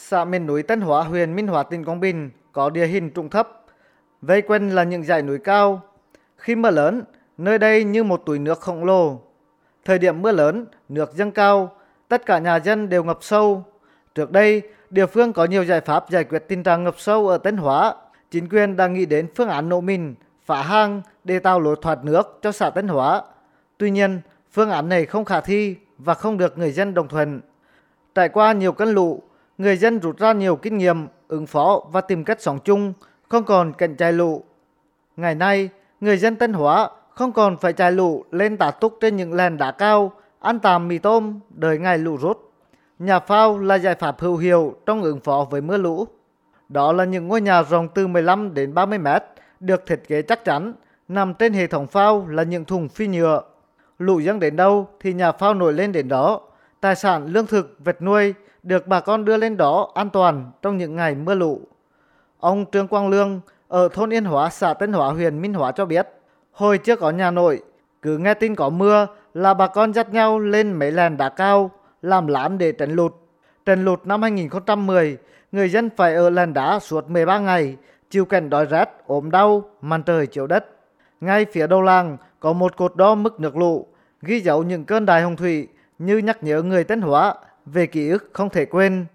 Xã miền núi Tân Hóa, huyện Minh Hóa, tỉnh Quảng Bình có địa hình trũng thấp, vây quanh là những dãy núi cao. Khi mưa lớn, nơi đây như một túi nước khổng lồ. Thời điểm mưa lớn, nước dâng cao, tất cả nhà dân đều ngập sâu. Trước đây, địa phương có nhiều giải pháp giải quyết tình trạng ngập sâu ở Tân Hóa. Chính quyền đang nghĩ đến phương án nổ mìn, phá hang để tạo lối thoát nước cho xã Tân Hóa. Tuy nhiên, phương án này không khả thi và không được người dân đồng thuận. Trải qua nhiều cơn lũ, người dân rút ra nhiều kinh nghiệm ứng phó và tìm cách sống chung, không còn cạnh chạy lũ. Ngày nay, người dân Tân Hóa không còn phải chạy lũ lên tả túc trên những lèn đá cao, ăn tạm mì tôm, đợi ngày lũ rút. Nhà phao là giải pháp hữu hiệu trong ứng phó với mưa lũ. Đó là những ngôi nhà rộng từ 15 đến 30 mét, được thiết kế chắc chắn, nằm trên hệ thống phao là những thùng phi nhựa. Lũ dâng đến đâu thì nhà phao nổi lên đến đó. Tài sản, lương thực, vật nuôi được bà con đưa lên đó an toàn trong những ngày mưa lũ. Ông Trương Quang Lương ở thôn Yên Hóa, xã Tân Hóa, huyện Minh Hóa cho biết, hồi chưa có nhà nội, cứ nghe tin có mưa là bà con dắt nhau lên mấy làn đá cao, làm lán để tránh lụt. Trần lụt năm 2010, người dân phải ở làn đá suốt 13 ngày, chịu cảnh đói rét, ốm đau, màn trời chiếu đất. Ngay phía đầu làng có một cột đo mức nước lũ, ghi dấu những cơn đài hồng thủy như nhắc nhở người Tân Hóa về ký ức không thể quên.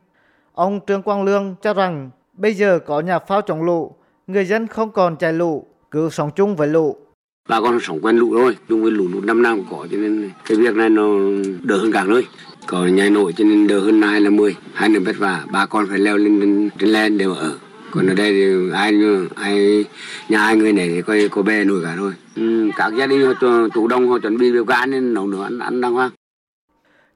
Ông Trương Quang Lương cho rằng bây giờ có nhà phao chống lũ, người dân không còn chạy lũ, cứ sống chung với lũ. Bà con sống quen lũ rồi, chung với lũ lũ năm cũng có cho nên cái việc này nó đỡ hơn cả nơi. Có nhà nổi cho nên đỡ hơn nay là 10, hai nữa vất vả, bà con phải leo lên trên lên để mà ở. Còn ở đây thì ai ai nhà hai người này thì coi có bè nổi cả thôi. Ừ, các gia đình họ chủ động họ chuẩn bị biểu gan nên nấu nữa ăn ăn đàng hoàng.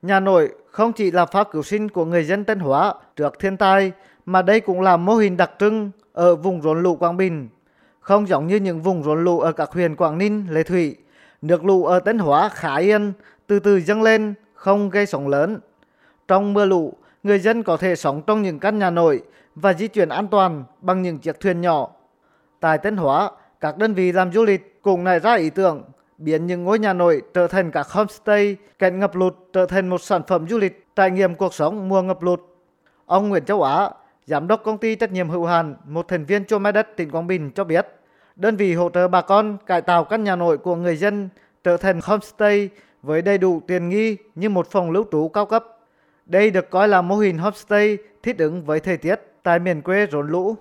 Nhà nổi không chỉ là phao cứu sinh của người dân Tân Hóa trước thiên tai, mà đây cũng là mô hình đặc trưng ở vùng rốn lũ Quảng Bình. Không giống như những vùng rốn lũ ở các huyện Quảng Ninh, Lệ Thủy, nước lũ ở Tân Hóa khá yên, từ từ dâng lên, không gây sóng lớn. Trong mưa lũ, người dân có thể sống trong những căn nhà nổi và di chuyển an toàn bằng những chiếc thuyền nhỏ. Tại Tân Hóa, các đơn vị làm du lịch cũng nảy ra ý tưởng biến những ngôi nhà nổi trở thành các homestay, cảnh ngập lụt trở thành một sản phẩm du lịch trải nghiệm cuộc sống mùa ngập lụt. Ông Nguyễn Châu Á, giám đốc công ty trách nhiệm hữu hạn, một thành viên cho đất tỉnh Quảng Bình cho biết, đơn vị hỗ trợ bà con cải tạo căn nhà nổi của người dân trở thành homestay với đầy đủ tiền nghi như một phòng lưu trú cao cấp. Đây được coi là mô hình homestay thích ứng với thời tiết tại miền quê rốn lũ.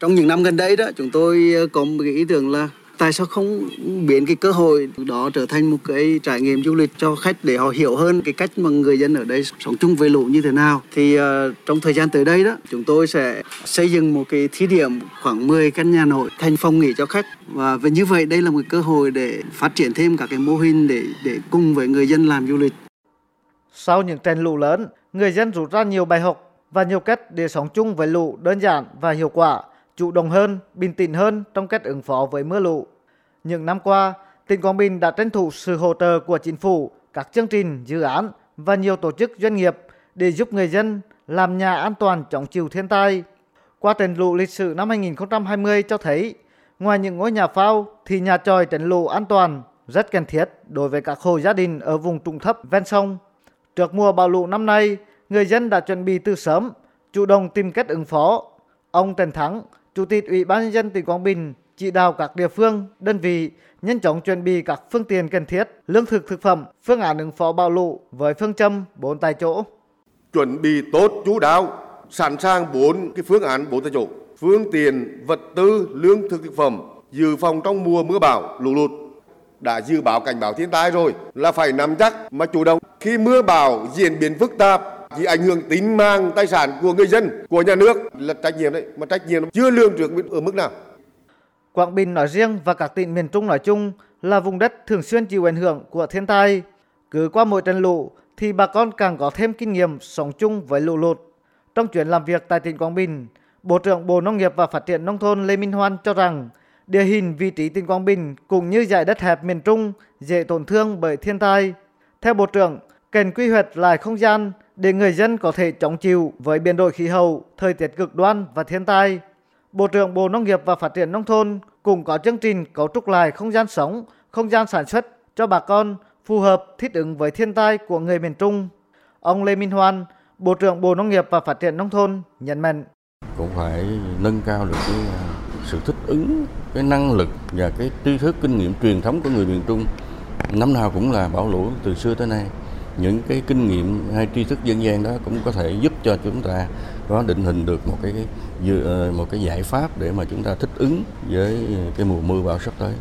Trong những năm gần đây đó, chúng tôi ờ, có một cái ý tưởng là tại sao không biến cái cơ hội đó trở thành một cái trải nghiệm du lịch cho khách để họ hiểu hơn cái cách mà người dân ở đây sống chung với lũ như thế nào? Thì uh, trong thời gian tới đây đó chúng tôi sẽ xây dựng một cái thí điểm khoảng 10 căn nhà nội thành phòng nghỉ cho khách. Và về như vậy đây là một cơ hội để phát triển thêm các cái mô hình để để cùng với người dân làm du lịch. Sau những trận lũ lớn người dân rút ra nhiều bài học và nhiều cách để sống chung với lũ đơn giản và hiệu quả chủ động hơn, bình tĩnh hơn trong cách ứng phó với mưa lũ. Những năm qua, tỉnh Quảng Bình đã tranh thủ sự hỗ trợ của chính phủ, các chương trình, dự án và nhiều tổ chức doanh nghiệp để giúp người dân làm nhà an toàn chống chịu thiên tai. Qua trận lũ lịch sử năm 2020 cho thấy, ngoài những ngôi nhà phao thì nhà tròi tránh lũ an toàn rất cần thiết đối với các hộ gia đình ở vùng trũng thấp ven sông. Trước mùa bão lũ năm nay, người dân đã chuẩn bị từ sớm, chủ động tìm cách ứng phó. Ông Trần Thắng, Chủ tịch Ủy ban nhân dân tỉnh Quảng Bình chỉ đạo các địa phương, đơn vị nhanh chóng chuẩn bị các phương tiện cần thiết, lương thực thực phẩm, phương án ứng phó bão lũ với phương châm bốn tại chỗ. Chuẩn bị tốt chú đáo, sẵn sàng bốn cái phương án bốn tại chỗ, phương tiện, vật tư, lương thực thực phẩm, dự phòng trong mùa mưa bão, lũ lụt. Đã dự báo cảnh báo thiên tai rồi là phải nắm chắc mà chủ động. Khi mưa bão diễn biến phức tạp thì ảnh hưởng tính mạng tài sản của người dân, của nhà nước là trách nhiệm đấy, mà trách nhiệm chưa lương trước ở mức nào. Quảng Bình nói riêng và các tỉnh miền Trung nói chung là vùng đất thường xuyên chịu ảnh hưởng của thiên tai. Cứ qua mỗi trận lũ thì bà con càng có thêm kinh nghiệm sống chung với lũ lụt. Trong chuyến làm việc tại tỉnh Quảng Bình, Bộ trưởng Bộ Nông nghiệp và Phát triển Nông thôn Lê Minh Hoan cho rằng địa hình vị trí tỉnh Quảng Bình cũng như giải đất hẹp miền Trung dễ tổn thương bởi thiên tai. Theo Bộ trưởng, cần quy hoạch lại không gian để người dân có thể chống chịu với biến đổi khí hậu, thời tiết cực đoan và thiên tai. Bộ trưởng Bộ Nông nghiệp và Phát triển Nông thôn cũng có chương trình cấu trúc lại không gian sống, không gian sản xuất cho bà con phù hợp thích ứng với thiên tai của người miền Trung. Ông Lê Minh Hoan, Bộ trưởng Bộ Nông nghiệp và Phát triển Nông thôn nhấn mạnh. Cũng phải nâng cao được cái à, sự thích ứng, cái năng lực và cái tri thức kinh nghiệm truyền thống của người miền Trung. Năm nào cũng là bão lũ từ xưa tới nay. Những cái kinh nghiệm hay tri thức dân gian đó cũng có thể giúp cho chúng ta có định hình được một cái ờ, một cái giải pháp để mà chúng ta thích ứng với ờ, cái mùa mưa bão sắp tới.